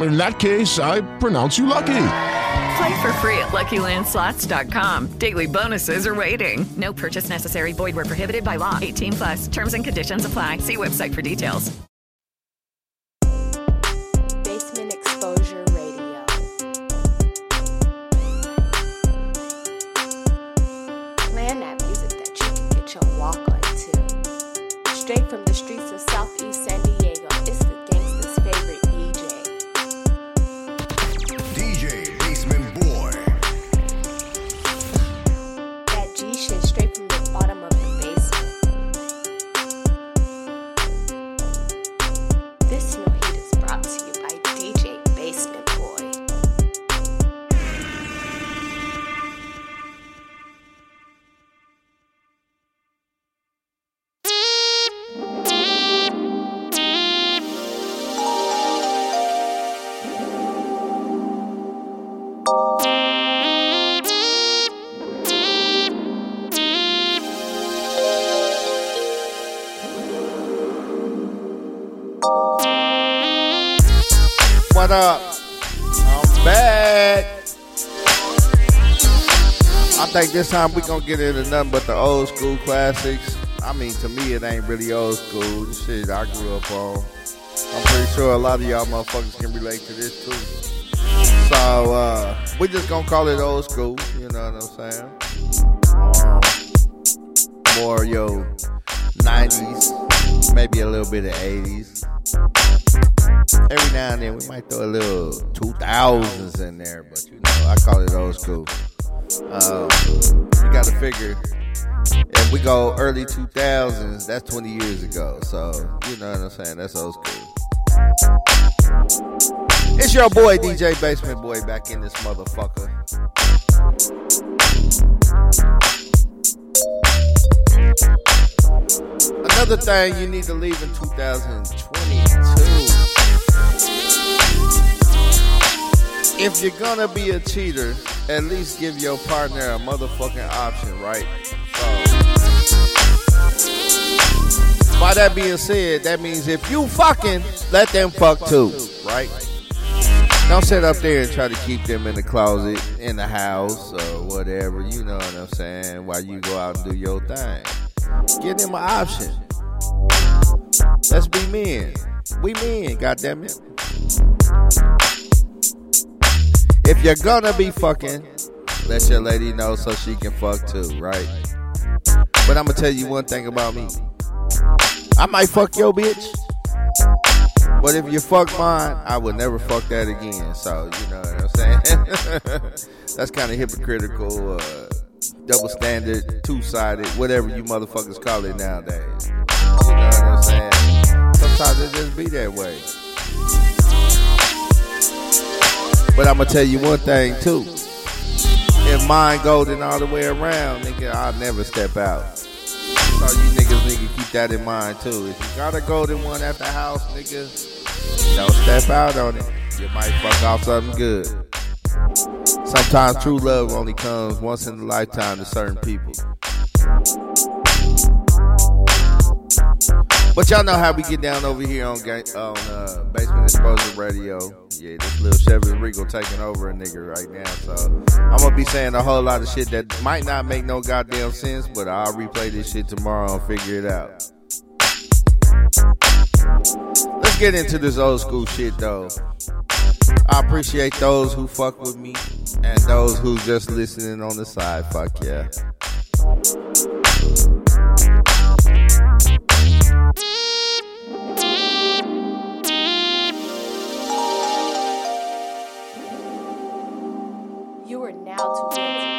In that case, I pronounce you lucky. Play for free at LuckyLandSlots.com. Daily bonuses are waiting. No purchase necessary. Void where prohibited by law. 18 plus. Terms and conditions apply. See website for details. Basement Exposure Radio. Playing that music that you can get your walk on to. Straight from the streets this time we gonna get into nothing but the old school classics. I mean, to me, it ain't really old school. Shit I grew up on. I'm pretty sure a lot of y'all motherfuckers can relate to this too. So uh, we just gonna call it old school. You know what I'm saying? Um, more yo 90s, maybe a little bit of 80s. Every now and then we might throw a little 2000s in there, but you know, I call it old school. Um, you got to figure if we go early 2000s, that's 20 years ago. So, you know what I'm saying? That's old school. It's your boy, DJ Basement Boy, back in this motherfucker. Another thing you need to leave in 2022. If you're gonna be a cheater, at least give your partner a motherfucking option, right? So, by that being said, that means if you fucking, let them fuck too, right? Don't sit up there and try to keep them in the closet, in the house, or whatever. You know what I'm saying? While you go out and do your thing, give them an option. Let's be men. We men, goddammit. If you're gonna be fucking, let your lady know so she can fuck too, right? But I'm gonna tell you one thing about me. I might fuck your bitch, but if you fuck mine, I would never fuck that again. So you know what I'm saying? That's kind of hypocritical, uh, double standard, two sided, whatever you motherfuckers call it nowadays. You know what I'm saying? Sometimes it just be that way. But I'm gonna tell you one thing too. If mine golden all the way around, nigga, I'll never step out. So you niggas to keep that in mind too. If you got a golden one at the house, nigga, don't step out on it. You might fuck off something good. Sometimes true love only comes once in a lifetime to certain people. But y'all know how we get down over here on ga- on uh, Basement Exposure Radio. Yeah, this little Chevy Regal taking over a nigga right now. So I'm gonna be saying a whole lot of shit that might not make no goddamn sense, but I'll replay this shit tomorrow and figure it out. Let's get into this old school shit though. I appreciate those who fuck with me and those who just listening on the side. Fuck yeah. You are now tuned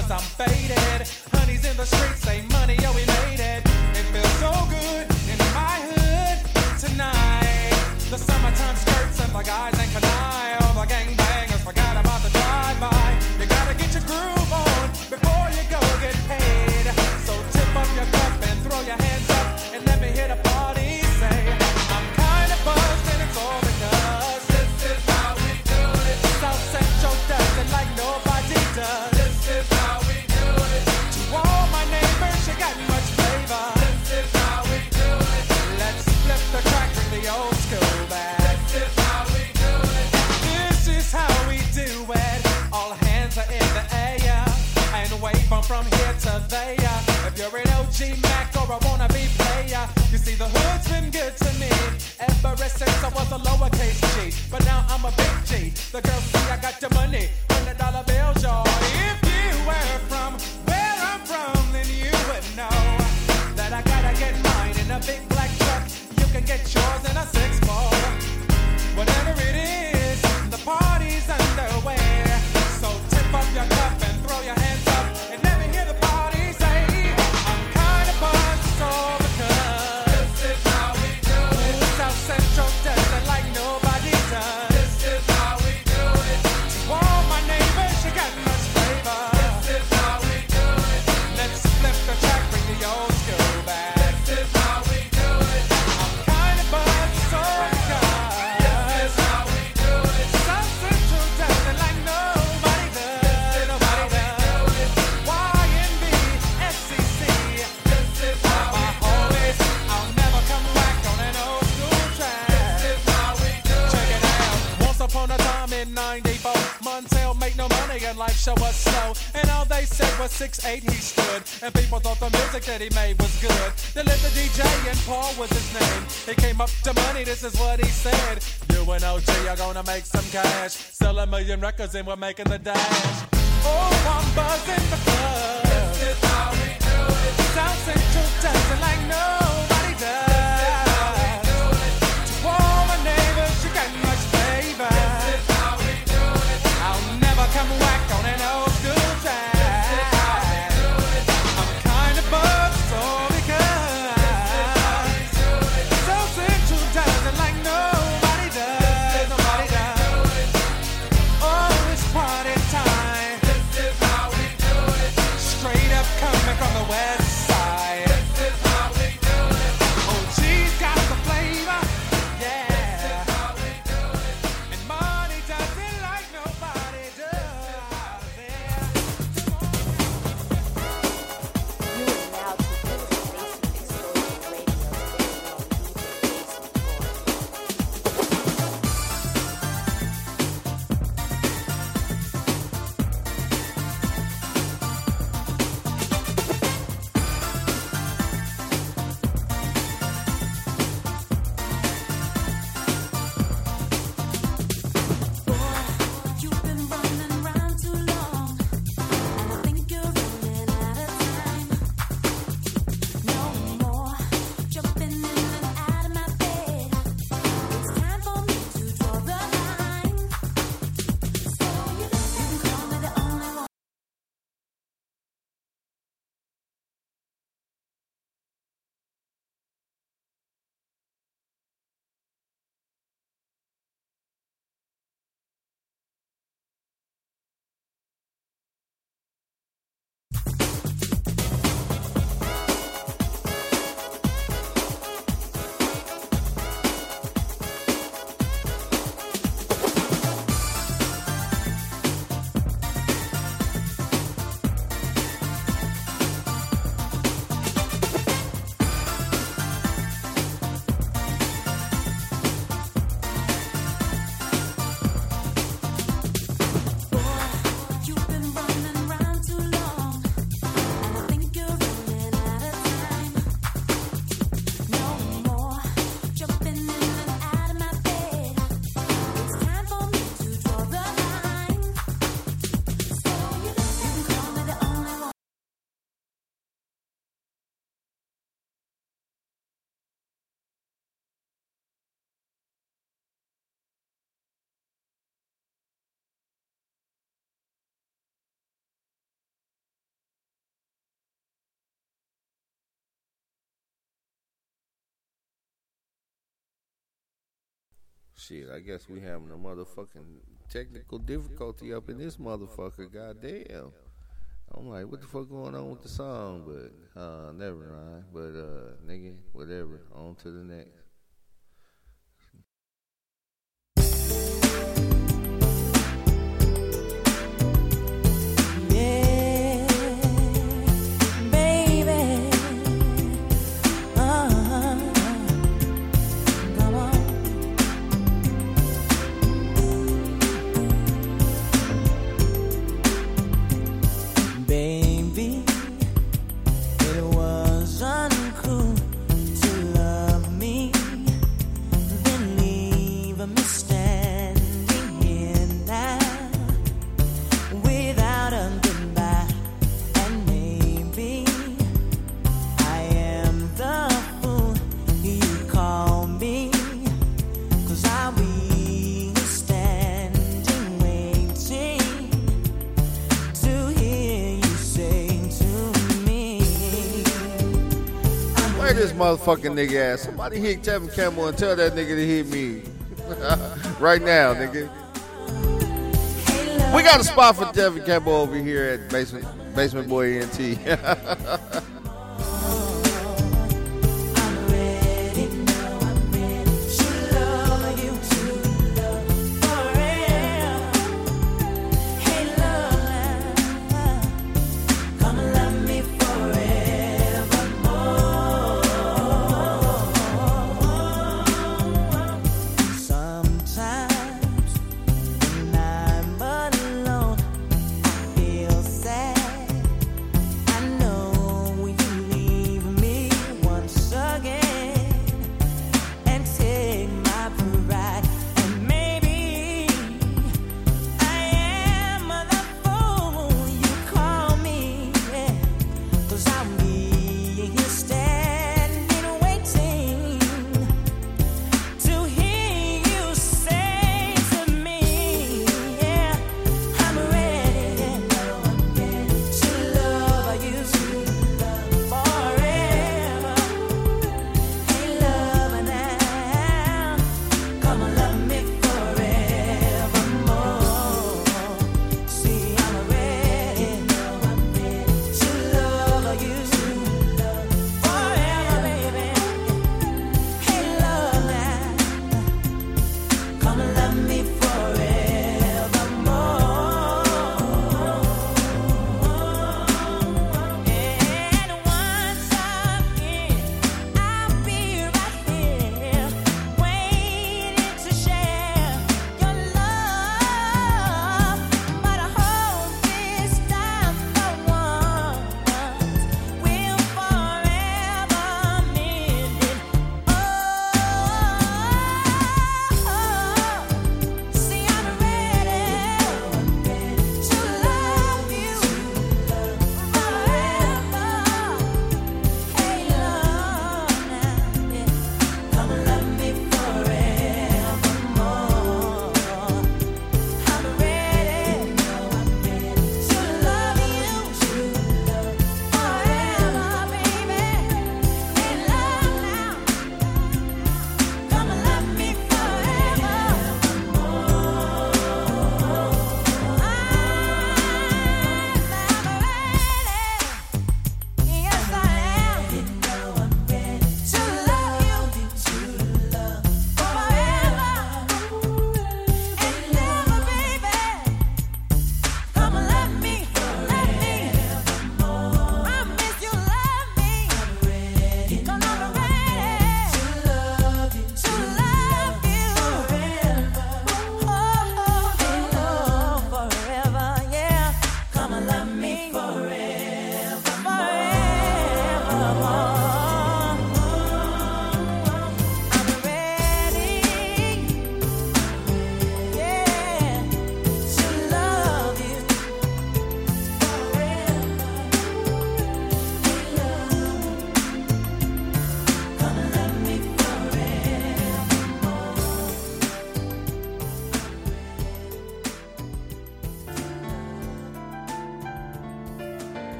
cause I'm faded. Honey's in the streets, say money, yo, we made it. It feels so good in my hood tonight. The summertime skirts and my guys ain't canine. see, the hood's been good to me ever since I was a lowercase g. But now I'm a big G. The girls see I got the money, hundred dollar bills, y'all. eight he stood, and people thought the music that he made was good. They lit The DJ and Paul was his name. He came up to money, this is what he said. You and OG are gonna make some cash. Sell a million records and we're making the dash. Oh, I'm buzzing the club. This is how we do it. South Central dancing like nobody does. come on. Shit, I guess we having a motherfucking technical difficulty up in this motherfucker. Goddamn. I'm like, what the fuck going on with the song? But uh, never mind. But uh, nigga, whatever. On to the next. Motherfucking nigga ass. Somebody hit Tevin Campbell and tell that nigga to hit me. right now, nigga. We got a spot for Tevin Campbell over here at Basement Basement Boy NT.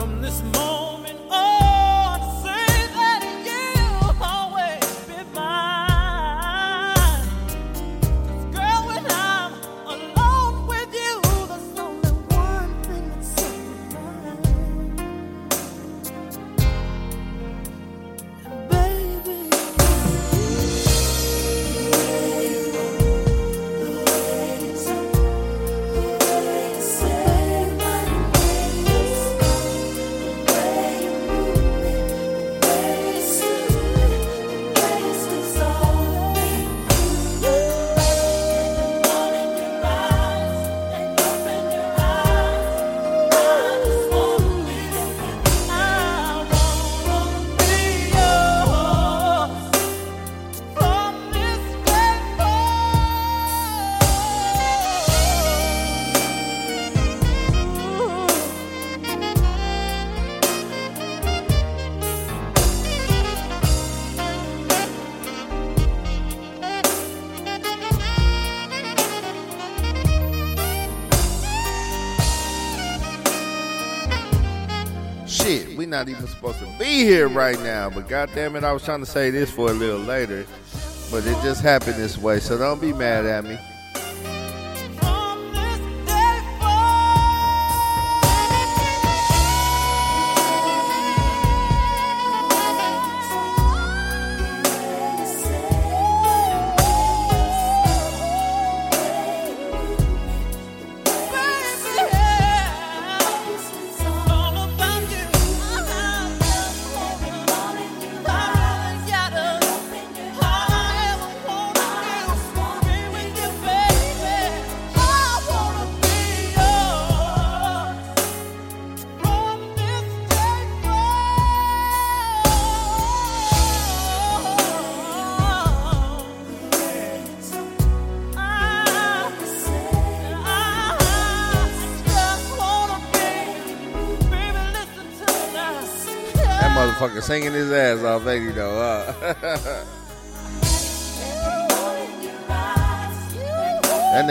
from this moment. Supposed to be here right now. But goddamn it, I was trying to say this for a little later, but it just happened this way. So don't be mad at me.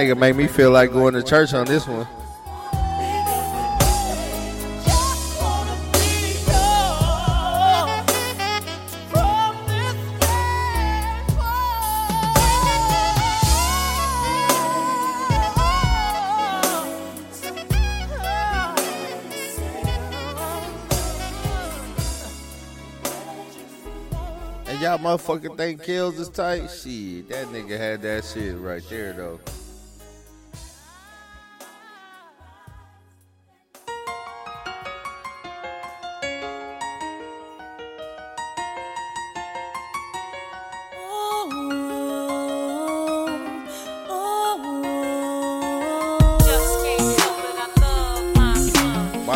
Nigga made me feel like going to church on this one. And y'all motherfucking think kills is tight? Shit, that nigga had that shit right there though.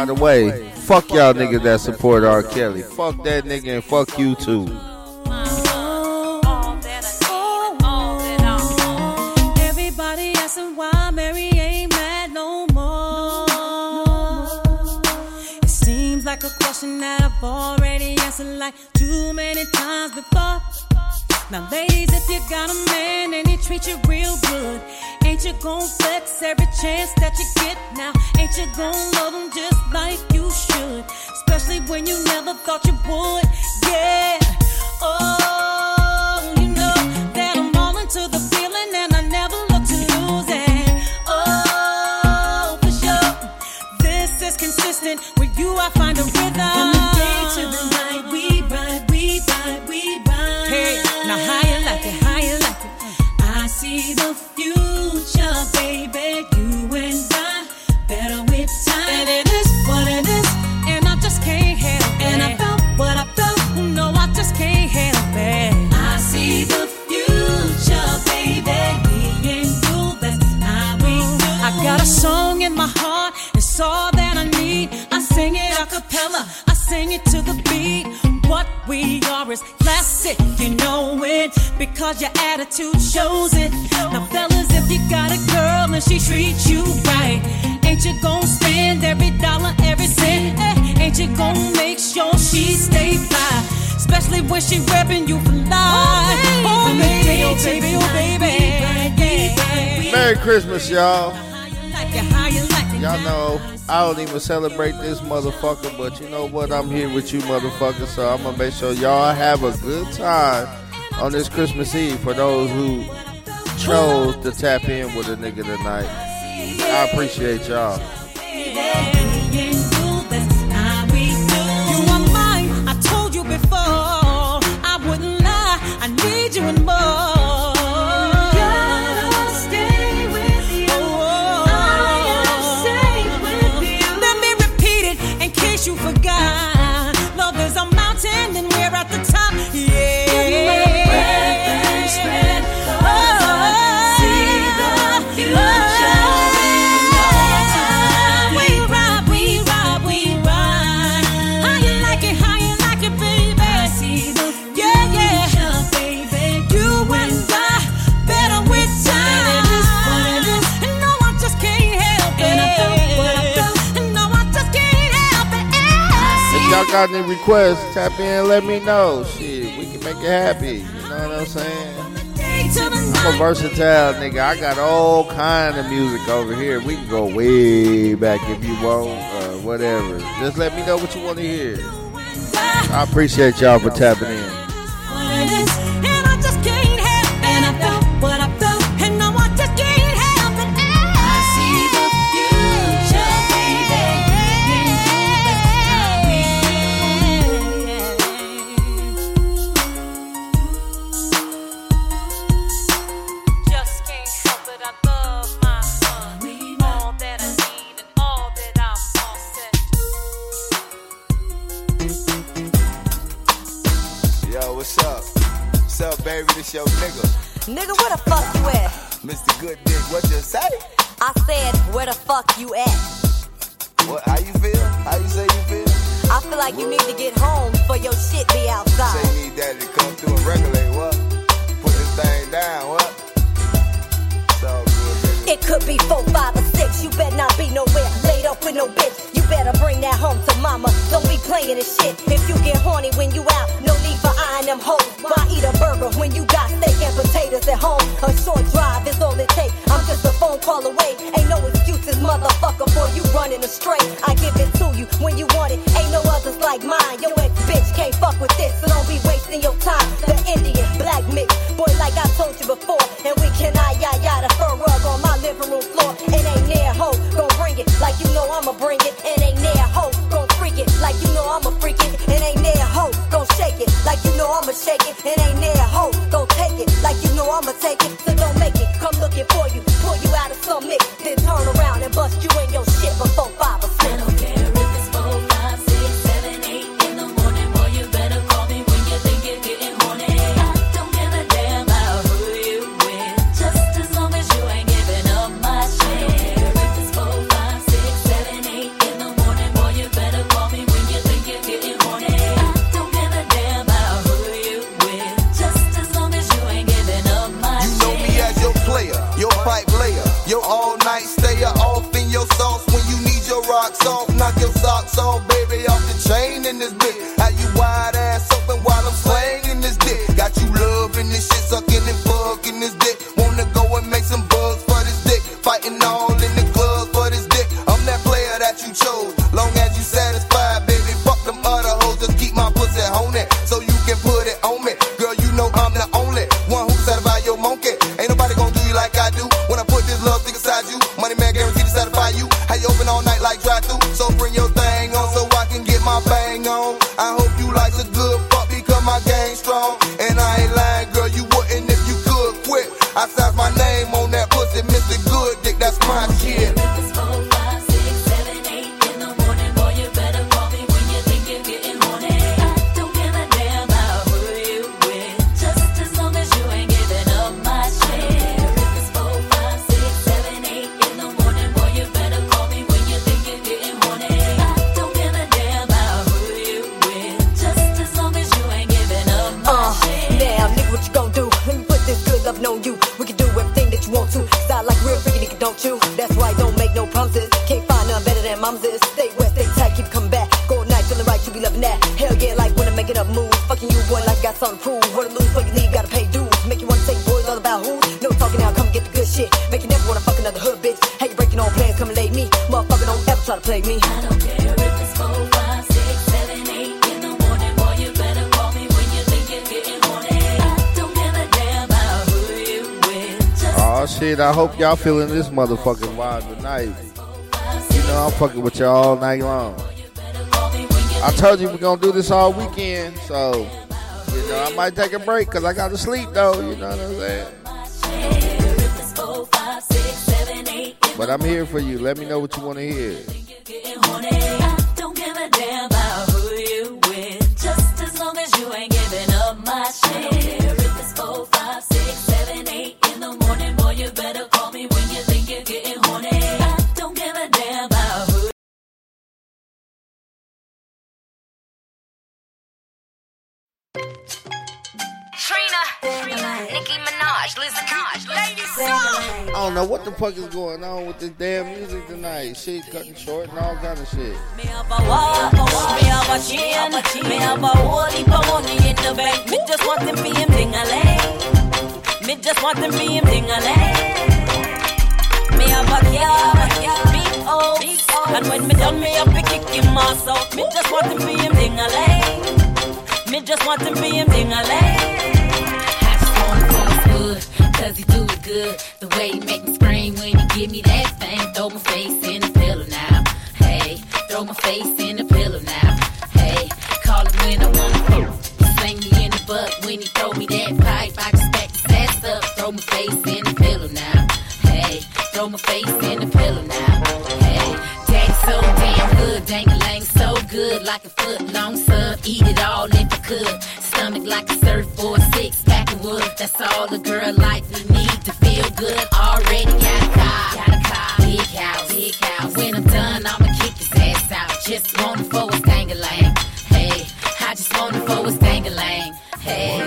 By the way, fuck y'all niggas that support R. Kelly. Fuck that nigga and fuck you too. A question that I've already answered like too many times before. Now, ladies, if you got a man and he treats you real good, ain't you gon' flex every chance that you get now? Ain't you gon' love him just like you should? Especially when you never thought you would. Yeah. Oh, it because your attitude shows it. Now, fellas, if you got a girl and she treats you right, ain't you gonna spend every dollar, every cent? Eh? Ain't you gonna make sure she stay fly? Especially when she repping you for life. Oh, baby, oh, baby, oh, baby. Oh, baby. Merry Christmas, y'all. Y'all know I don't even celebrate this motherfucker, but you know what? I'm here with you, motherfucker, so I'm gonna make sure y'all have a good time on this Christmas Eve for those who chose to tap in with a nigga tonight. I appreciate y'all. You are mine, I told you before. Any requests, tap in, let me know. Shit, we can make it happy. You know what I'm saying? I'm a versatile nigga. I got all kind of music over here. We can go way back if you want, uh, whatever. Just let me know what you want to hear. I appreciate y'all for tapping in. Motherfucking vibe tonight. You know I'm fucking with y'all all night long. I told you we're gonna do this all weekend, so you know I might take a break because I got to sleep though. You know what I'm saying? But I'm here for you. Let me know what you want to hear. Minaj, Liz Minaj, ladies I don't know what the fuck is going on with this damn music tonight. Shit cutting short and all kind of shit. Me have a walk, oh, me have a chain, me have a whole heap of money in the bank. Me just want them for him ding a ling. Me just want them for him ding a ling. Me have a car, big O, and when me done, me have to kick him ass out. Me just want them for him ding a ling. Me just want them for him ding a ling. Cause he do it good. The way he make me scream when he give me that thing. Throw my face in the pillow now. Hey, throw my face in the pillow now. Hey, call him when I wanna go. Sling me in the butt when he throw me that pipe. I just back his ass up. Throw my face in the pillow now. Hey, throw my face in the pillow now. Hey, daddy so damn good. Dangling so good like a foot long sub. Eat it all That's all a girl like need to feel good. Already got a car, got a car, big house, big house. When I'm done, I'ma kick his ass out. Just him for a dangling. Hey, I just him for a dangling. Hey.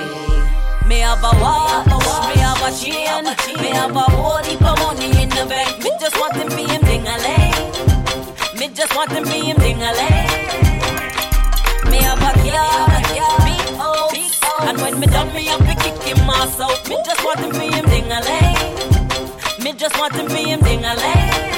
Me have a walk, me have a chain, me have a heap of money in the bank. Me just want them be him ding a ling. Me just want them be him ding out. Me just want them for him ding a ling. Me just want them for him ding a ling.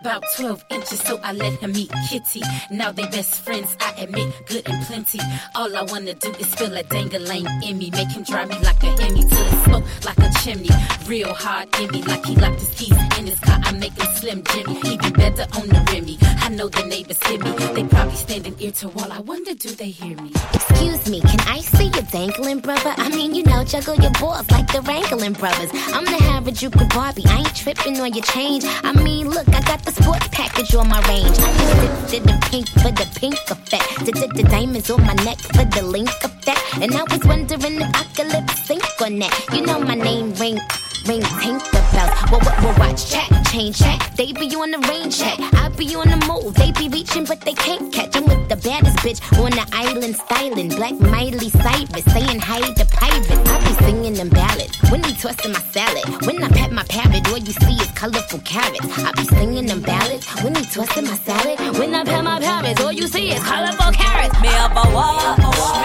About 12 inches, so I let him meet Kitty. Now they best friends, I admit, good and plenty. All I wanna do is feel a dangling in me, make him drive me like a Hemi to the smoke like a chimney. Real hard in me, like he locked his keys in his car. I make him slim Jimmy, even better on the Remy. I know the neighbors hear me, they probably standing ear to wall. I wonder, do they hear me? Excuse me, can I see your dangling brother? I mean, you know, juggle your balls like the Ringling brothers. I'm the Harajuku Barbie, I ain't tripping on your change. I mean, look, I got the sports package on my range. I it to the pink for the pink effect. Did the diamonds on my neck for the link effect. And I was wondering if I could lip sync on that. You know my name ring. Ring Tinkerbell. Well, what, well, watch check, change check. They be on the rain check. I be on the move. They be reaching, but they can't catch. I'm with the baddest bitch on the island styling. Black Miley Cyrus saying hi to pirates. I be singing them ballads when they tossing my salad. When I pat my parrot, all you see is colorful carrots. I be singing them ballads when they tossing my salad. When I pat my parrot, all you see is colorful carrots. Me have a a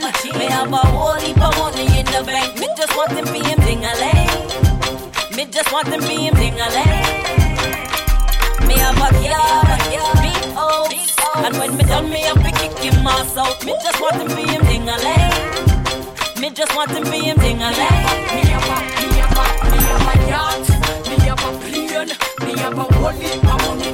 chain, me have a whole heap of money in the bank. Me just want them for him ding a ling. Me just want them for him ding a ling. Me have a car, big O, and when me done, me have to kick him ass out. Me just want them for him ding a ling. Me just want them for him ding a ling. Me have a, me have a, me have a yacht, me have a plane, me have a heap of money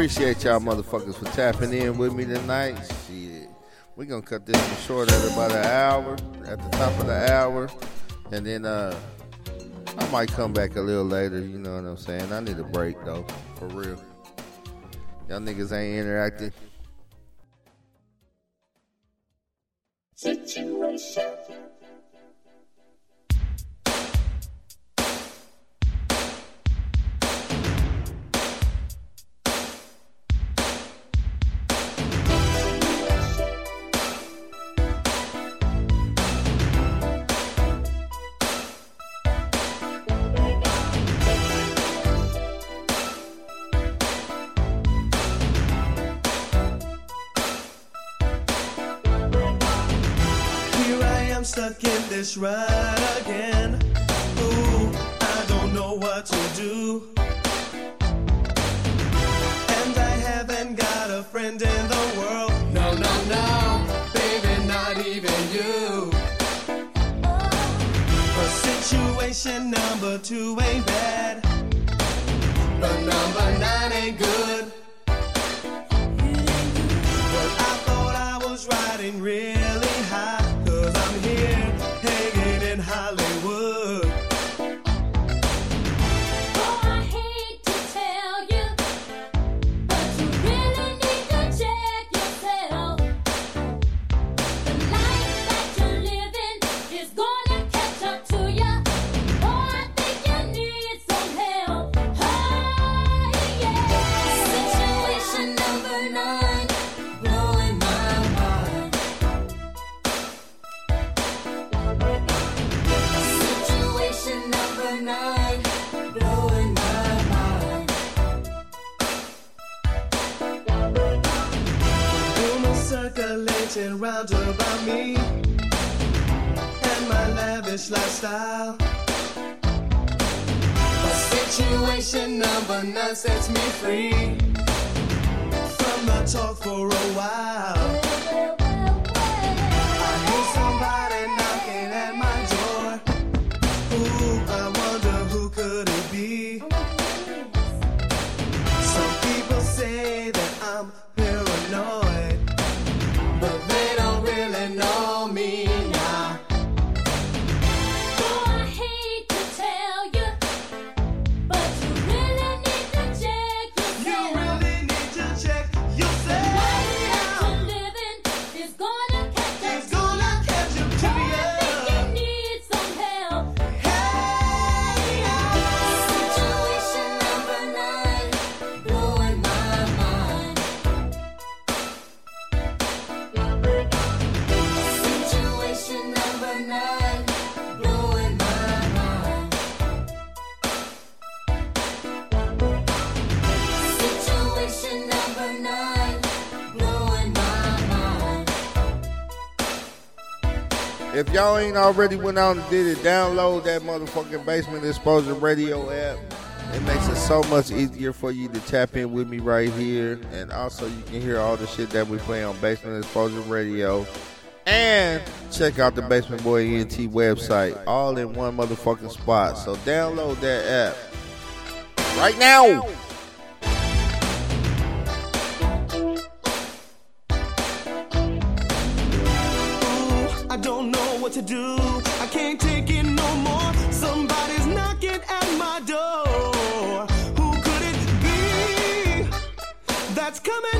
Appreciate y'all motherfuckers for tapping in with me tonight. Shit. We're gonna cut this one short at about an hour, at the top of the hour. And then uh I might come back a little later, you know what I'm saying? I need a break though, for real. Y'all niggas ain't interacting. Situation. This ride again. Ooh, I don't know what to do. And I haven't got a friend in the world. No, no, no, baby, not even you. But situation number two ain't y'all ain't already went out and did it, download that motherfucking Basement Exposure Radio app. It makes it so much easier for you to tap in with me right here. And also, you can hear all the shit that we play on Basement Exposure Radio. And check out the Basement Boy ENT website, all in one motherfucking spot. So download that app right now. To do. I can't take it no more. Somebody's knocking at my door. Who could it be that's coming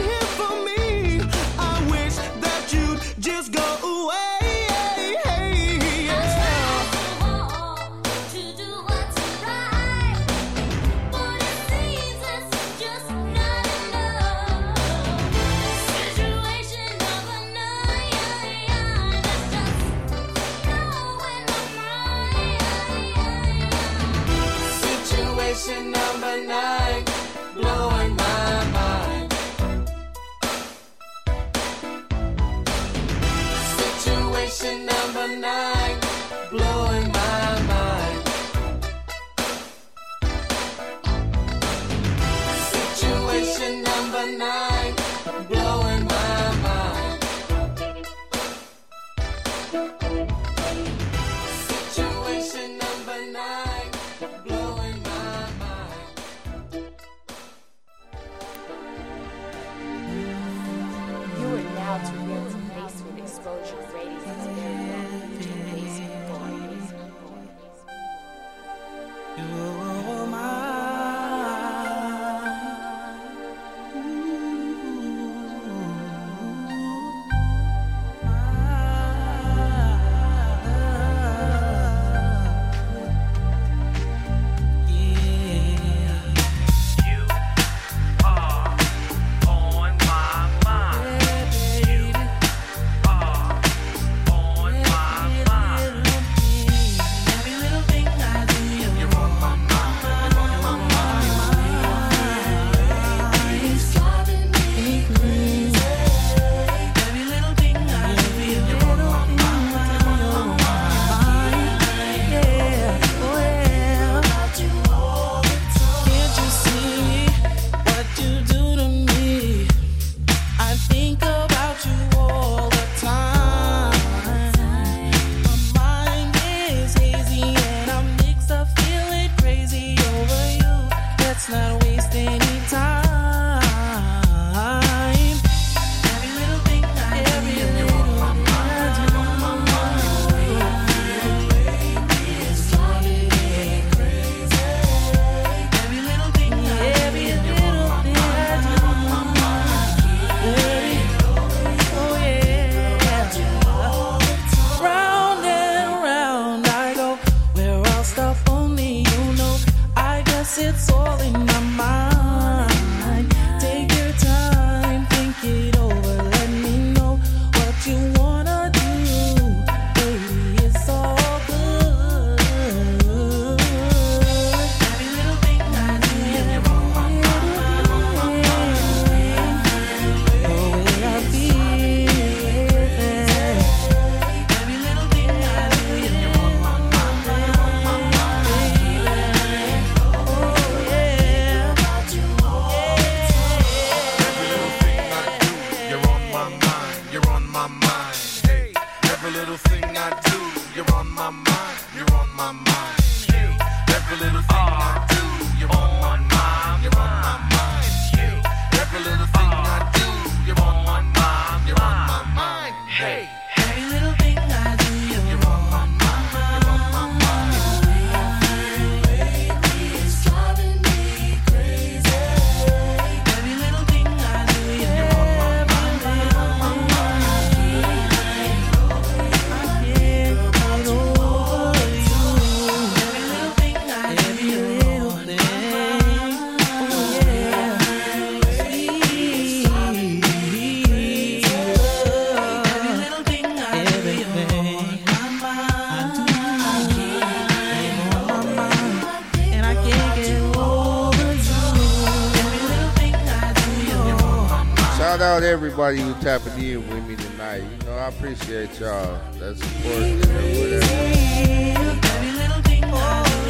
everybody who tapping in with me tonight. You know, I appreciate y'all That's important, and whatever.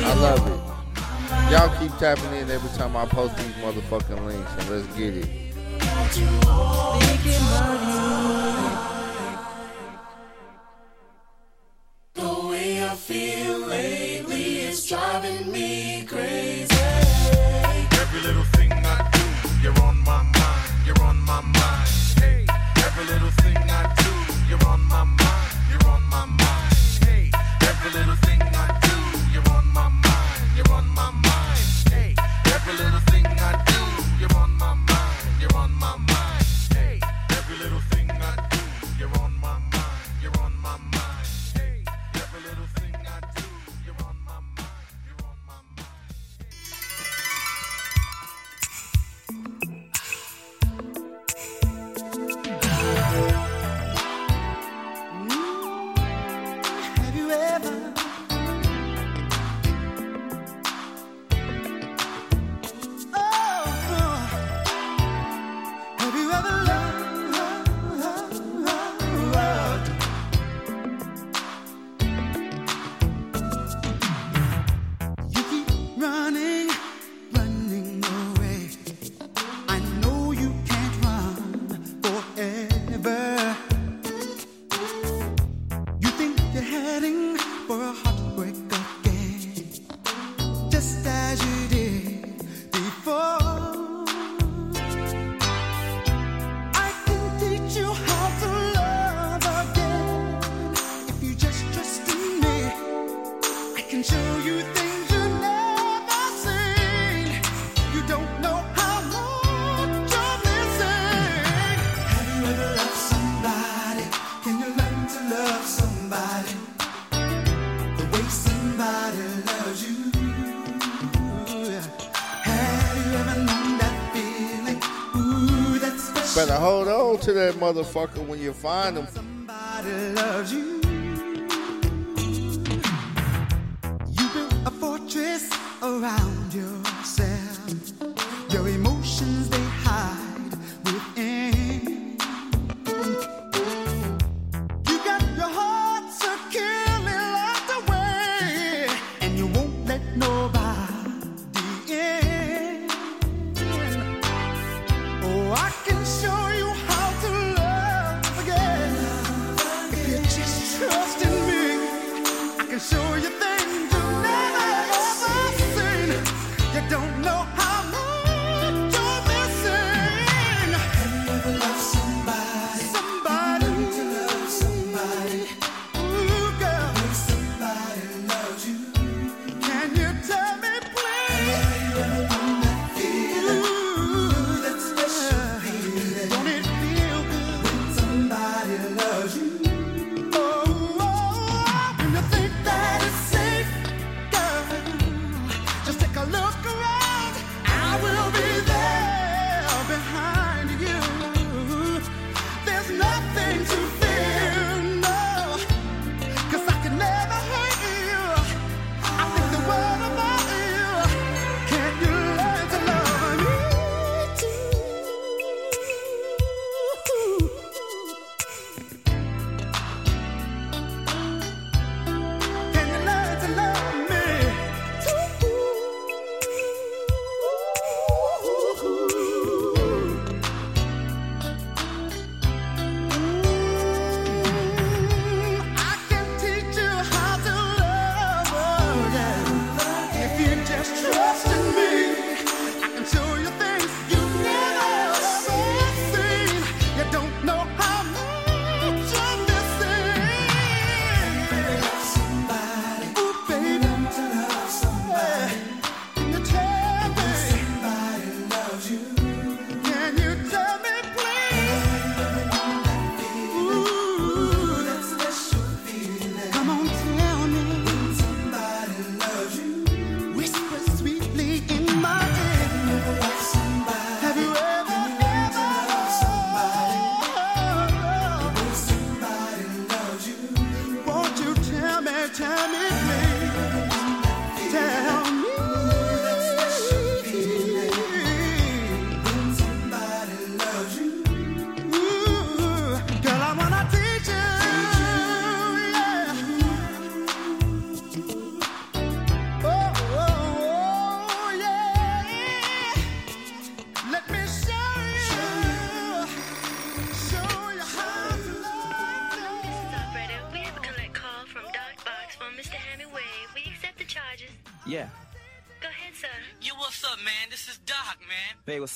I love it. Y'all keep tapping in every time I post these motherfucking links, and let's get it. to that motherfucker when you find him.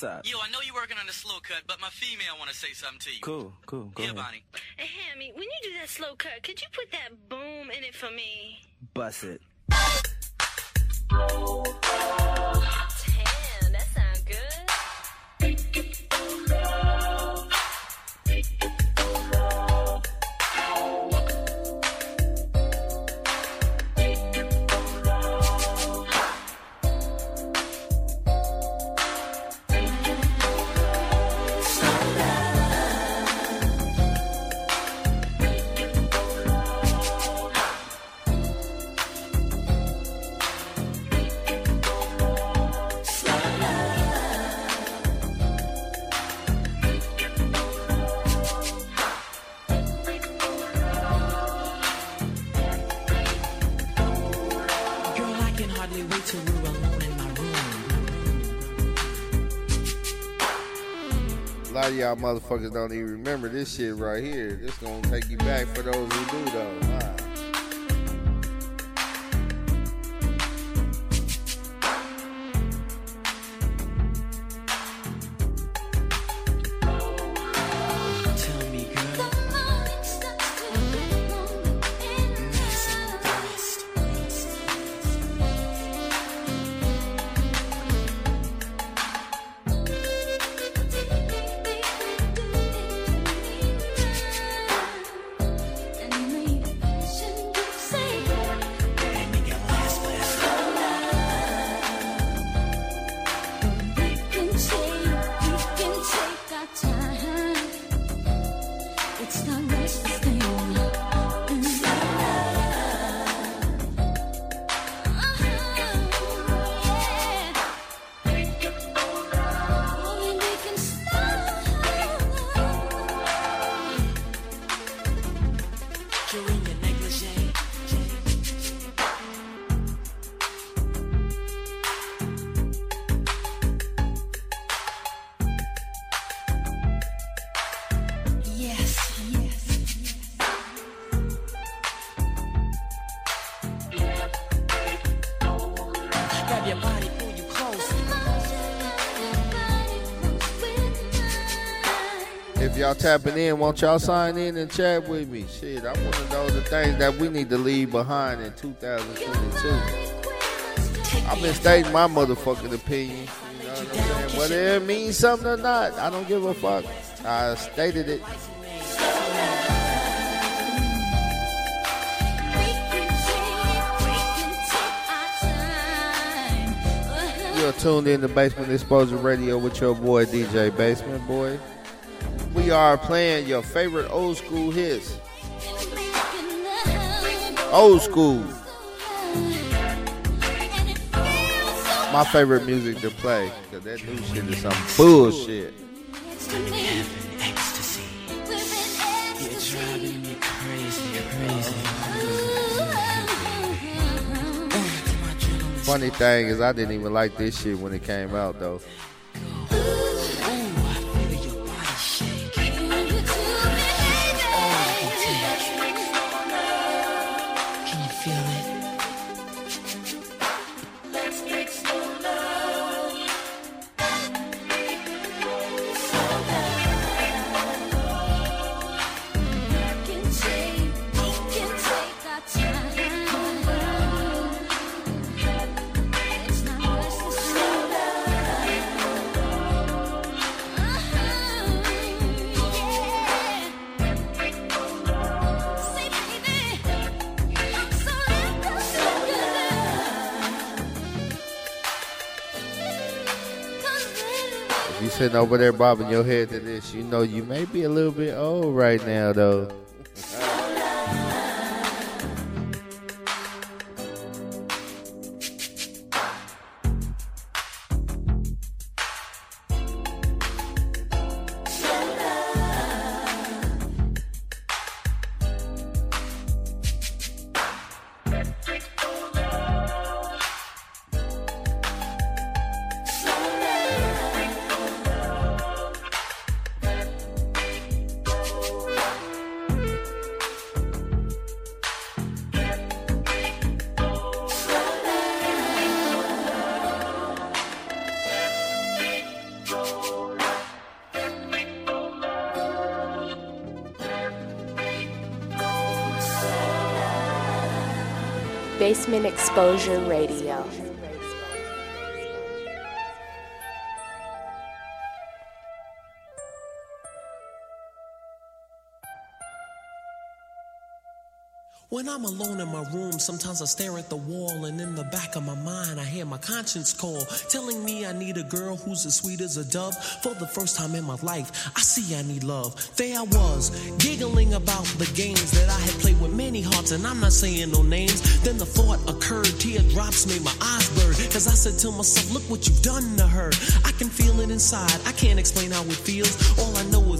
What's up? Yo, I know you're working on the slow cut, but my female want to say something to you. Cool, cool. Go yeah, ahead. Bonnie. Hey, Hammy, when you do that slow cut, could you put that boom in it for me? Bust it. Y'all motherfuckers don't even remember this shit right here. This gonna take you back for those who do though. Tapping in, won't y'all sign in and chat with me? Shit, I want to know the things that we need to leave behind in 2022. I've been stating my motherfucking opinion. You know what I'm saying? Whether it means something or not, I don't give a fuck. I stated it. You're tuned in to Basement Exposure Radio with your boy DJ Basement Boy. We are playing your favorite old school hits. Old school. My favorite music to play, because that new shit is some bullshit. Funny thing is, I didn't even like this shit when it came out, though. Sitting over there bobbing your head to this, you know you may be a little bit old right now, though. Exposure Radio. I'm alone in my room, sometimes I stare at the wall, and in the back of my mind, I hear my conscience call, telling me I need a girl who's as sweet as a dove. For the first time in my life, I see I need love. There I was, giggling about the games that I had played with many hearts, and I'm not saying no names. Then the thought occurred, teardrops made my eyes burn, cause I said to myself, Look what you've done to her. I can feel it inside, I can't explain how it feels. All I know is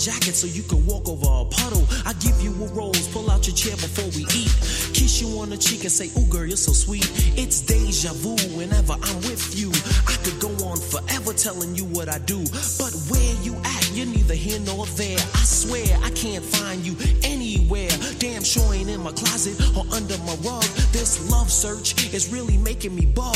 Jacket so you can walk over a puddle. I give you a rose, pull out your chair before we eat. Kiss you on the cheek and say, Ooh, girl, you're so sweet. It's deja vu whenever I'm with you. I could go on forever telling you what I do. But where you at, you're neither here nor there. I swear I can't find you anywhere. Damn sure ain't in my closet or under my rug. This love search is really making me bug.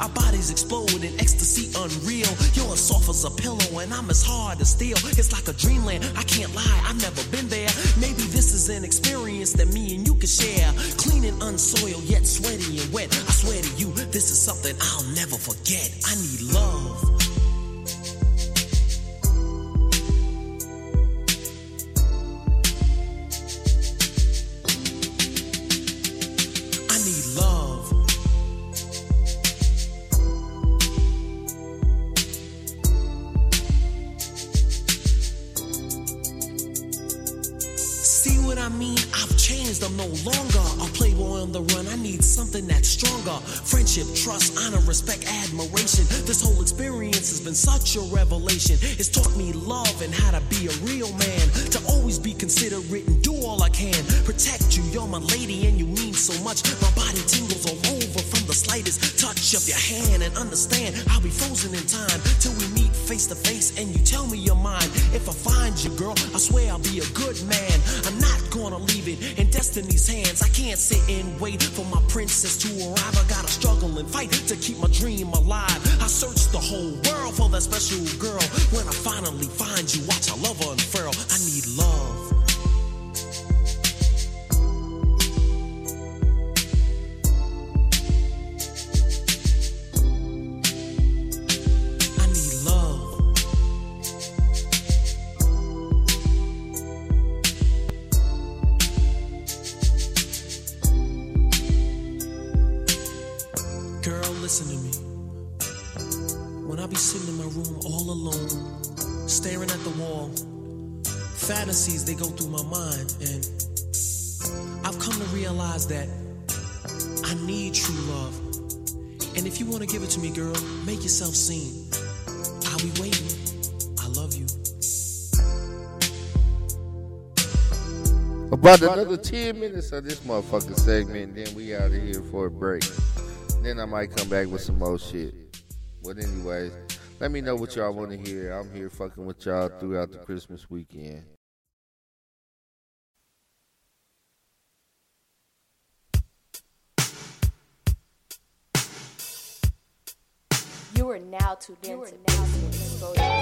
Our bodies explode in ecstasy unreal. You're as soft as a pillow, and I'm as hard as steel. It's like a dreamland. I can't lie, I've never been there. Maybe this is an experience that me and you can share. Clean and unsoiled, yet sweaty and wet. I swear to you, this is something I'll never forget. I need love. Has a revelation. It's taught me love and how to be a real About another 10 minutes of this motherfucking segment, then we out of here for a break. Then I might come back with some more shit. But anyways, let me know what y'all want to hear. I'm here fucking with y'all throughout the Christmas weekend. You are now tuned in to Basement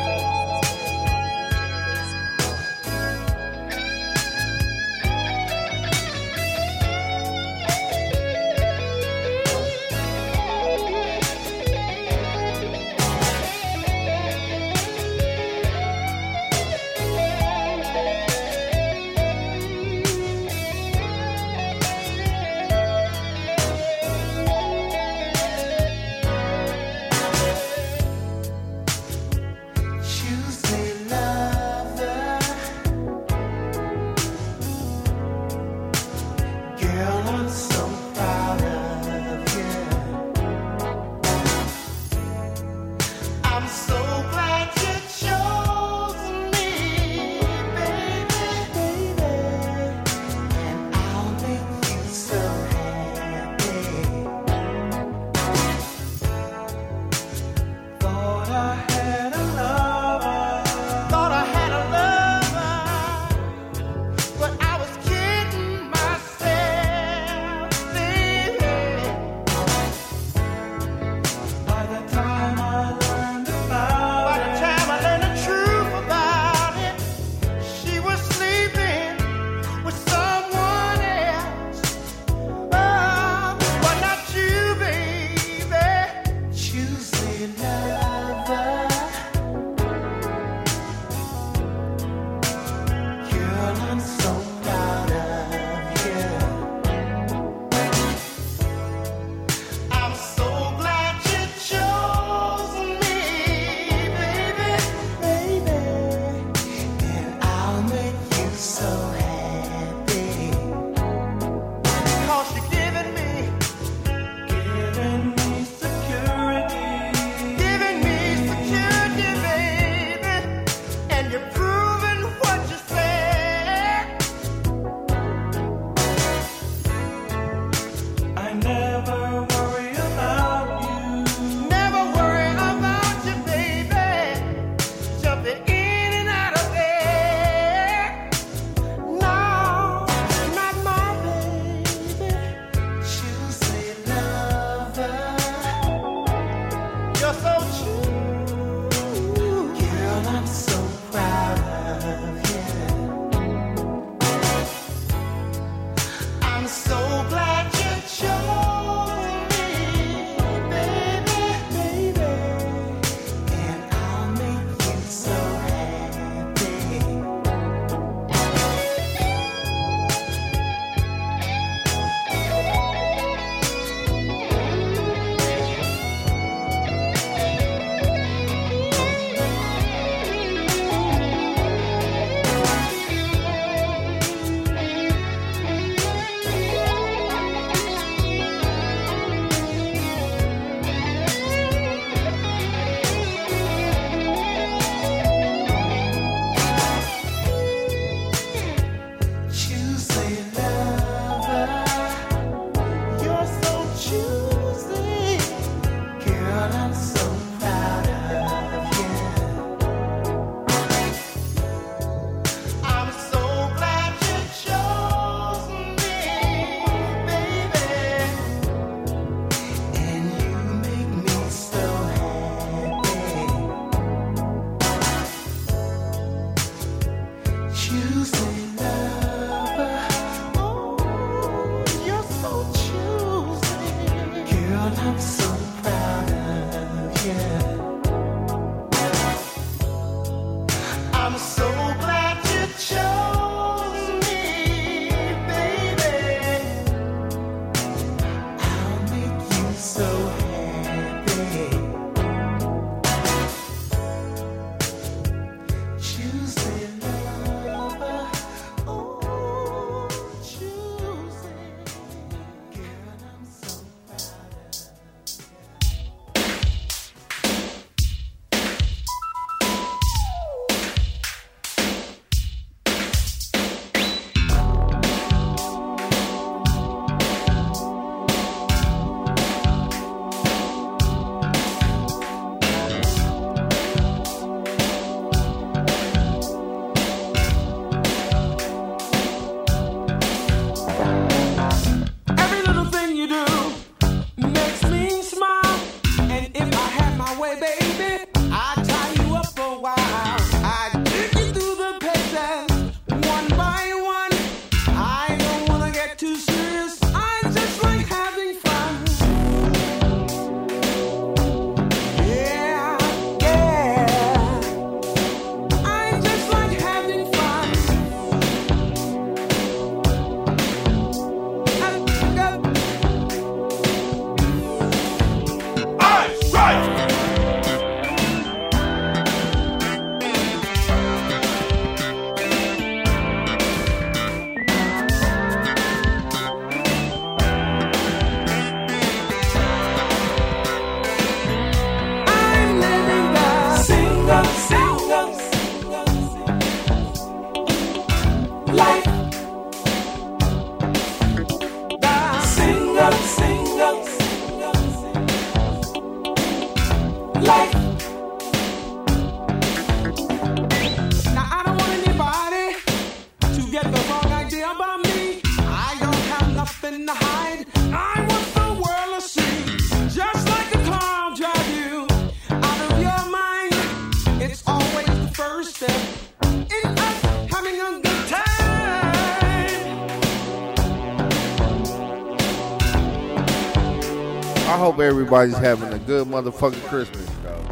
everybody's having a good motherfucking Christmas, though.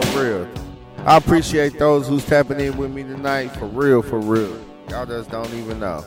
For real. I appreciate those who's tapping in with me tonight. For real, for real. Y'all just don't even know.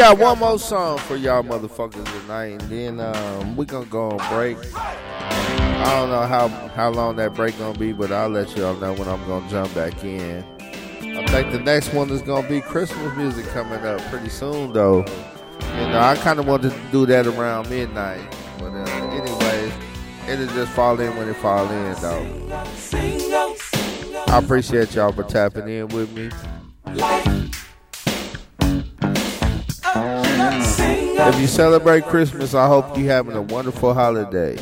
Got one more song for y'all motherfuckers tonight, and then um, we gonna go on break. I don't know how how long that break gonna be, but I'll let y'all know when I'm gonna jump back in. I think the next one is gonna be Christmas music coming up pretty soon, though. You know, I kind of wanted to do that around midnight, but uh, anyways, it'll just fall in when it fall in, though. I appreciate y'all for tapping in with me. If you celebrate Christmas, I hope you're having a wonderful holiday.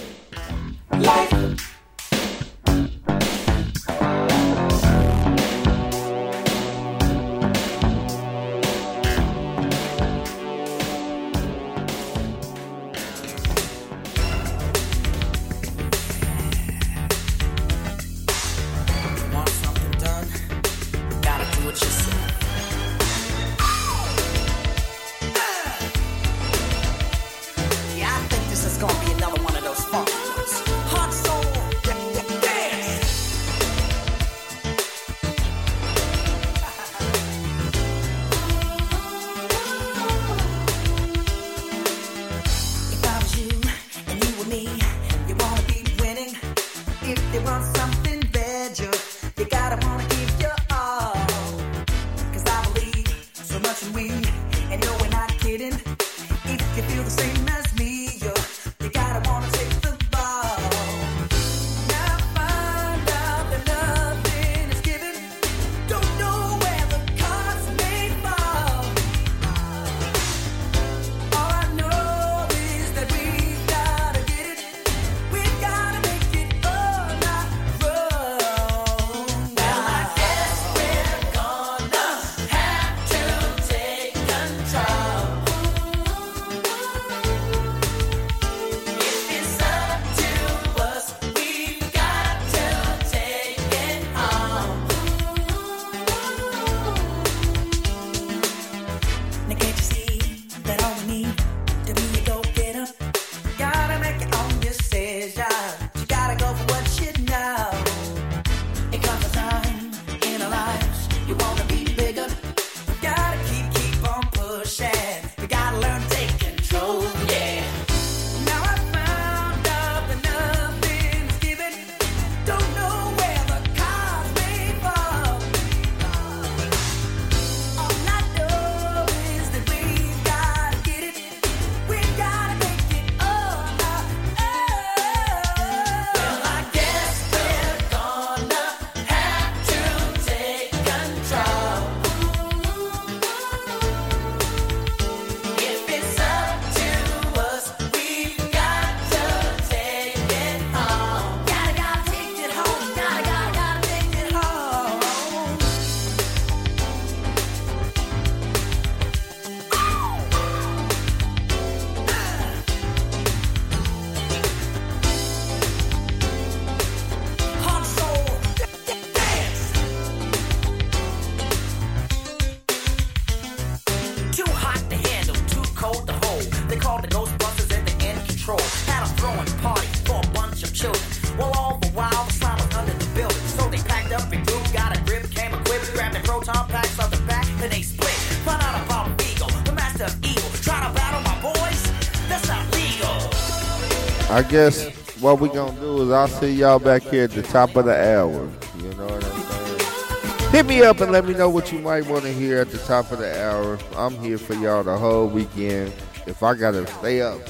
Guess what we gonna do is I'll see y'all back here at the top of the hour. You know what I'm saying? Hit me up and let me know what you might want to hear at the top of the hour. I'm here for y'all the whole weekend. If I gotta stay up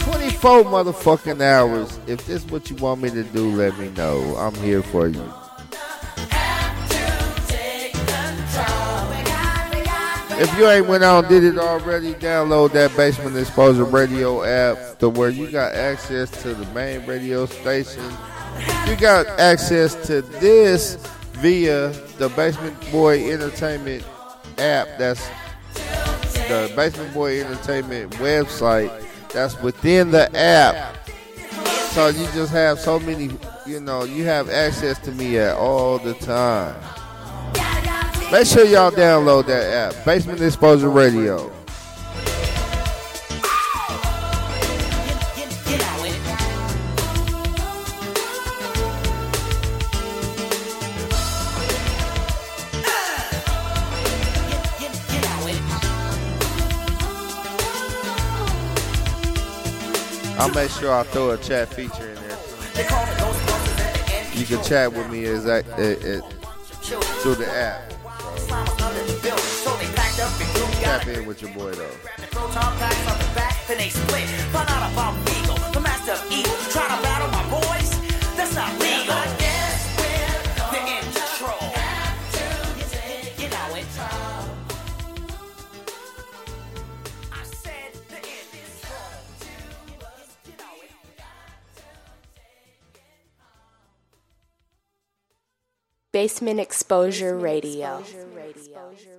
24 motherfucking hours, if this is what you want me to do, let me know. I'm here for you. If you ain't went on did it already, download that Basement Exposure Radio app to where you got access to the main radio station. You got access to this via the Basement Boy Entertainment app. That's the Basement Boy Entertainment website. That's within the app. So you just have so many, you know, you have access to me at all the time. Make sure y'all download that app, Basement Exposure Radio. I'll make sure I throw a chat feature in there. You can chat with me as I, it, through the app. Tap in with your boy though. Proton packs on the back, then they split. Find out about Eagle, the master of evil. Try to battle my boys? That's not legal. The intro. You know it. I said the intro. You know it. Basement Exposure Radio. Exposure Radio.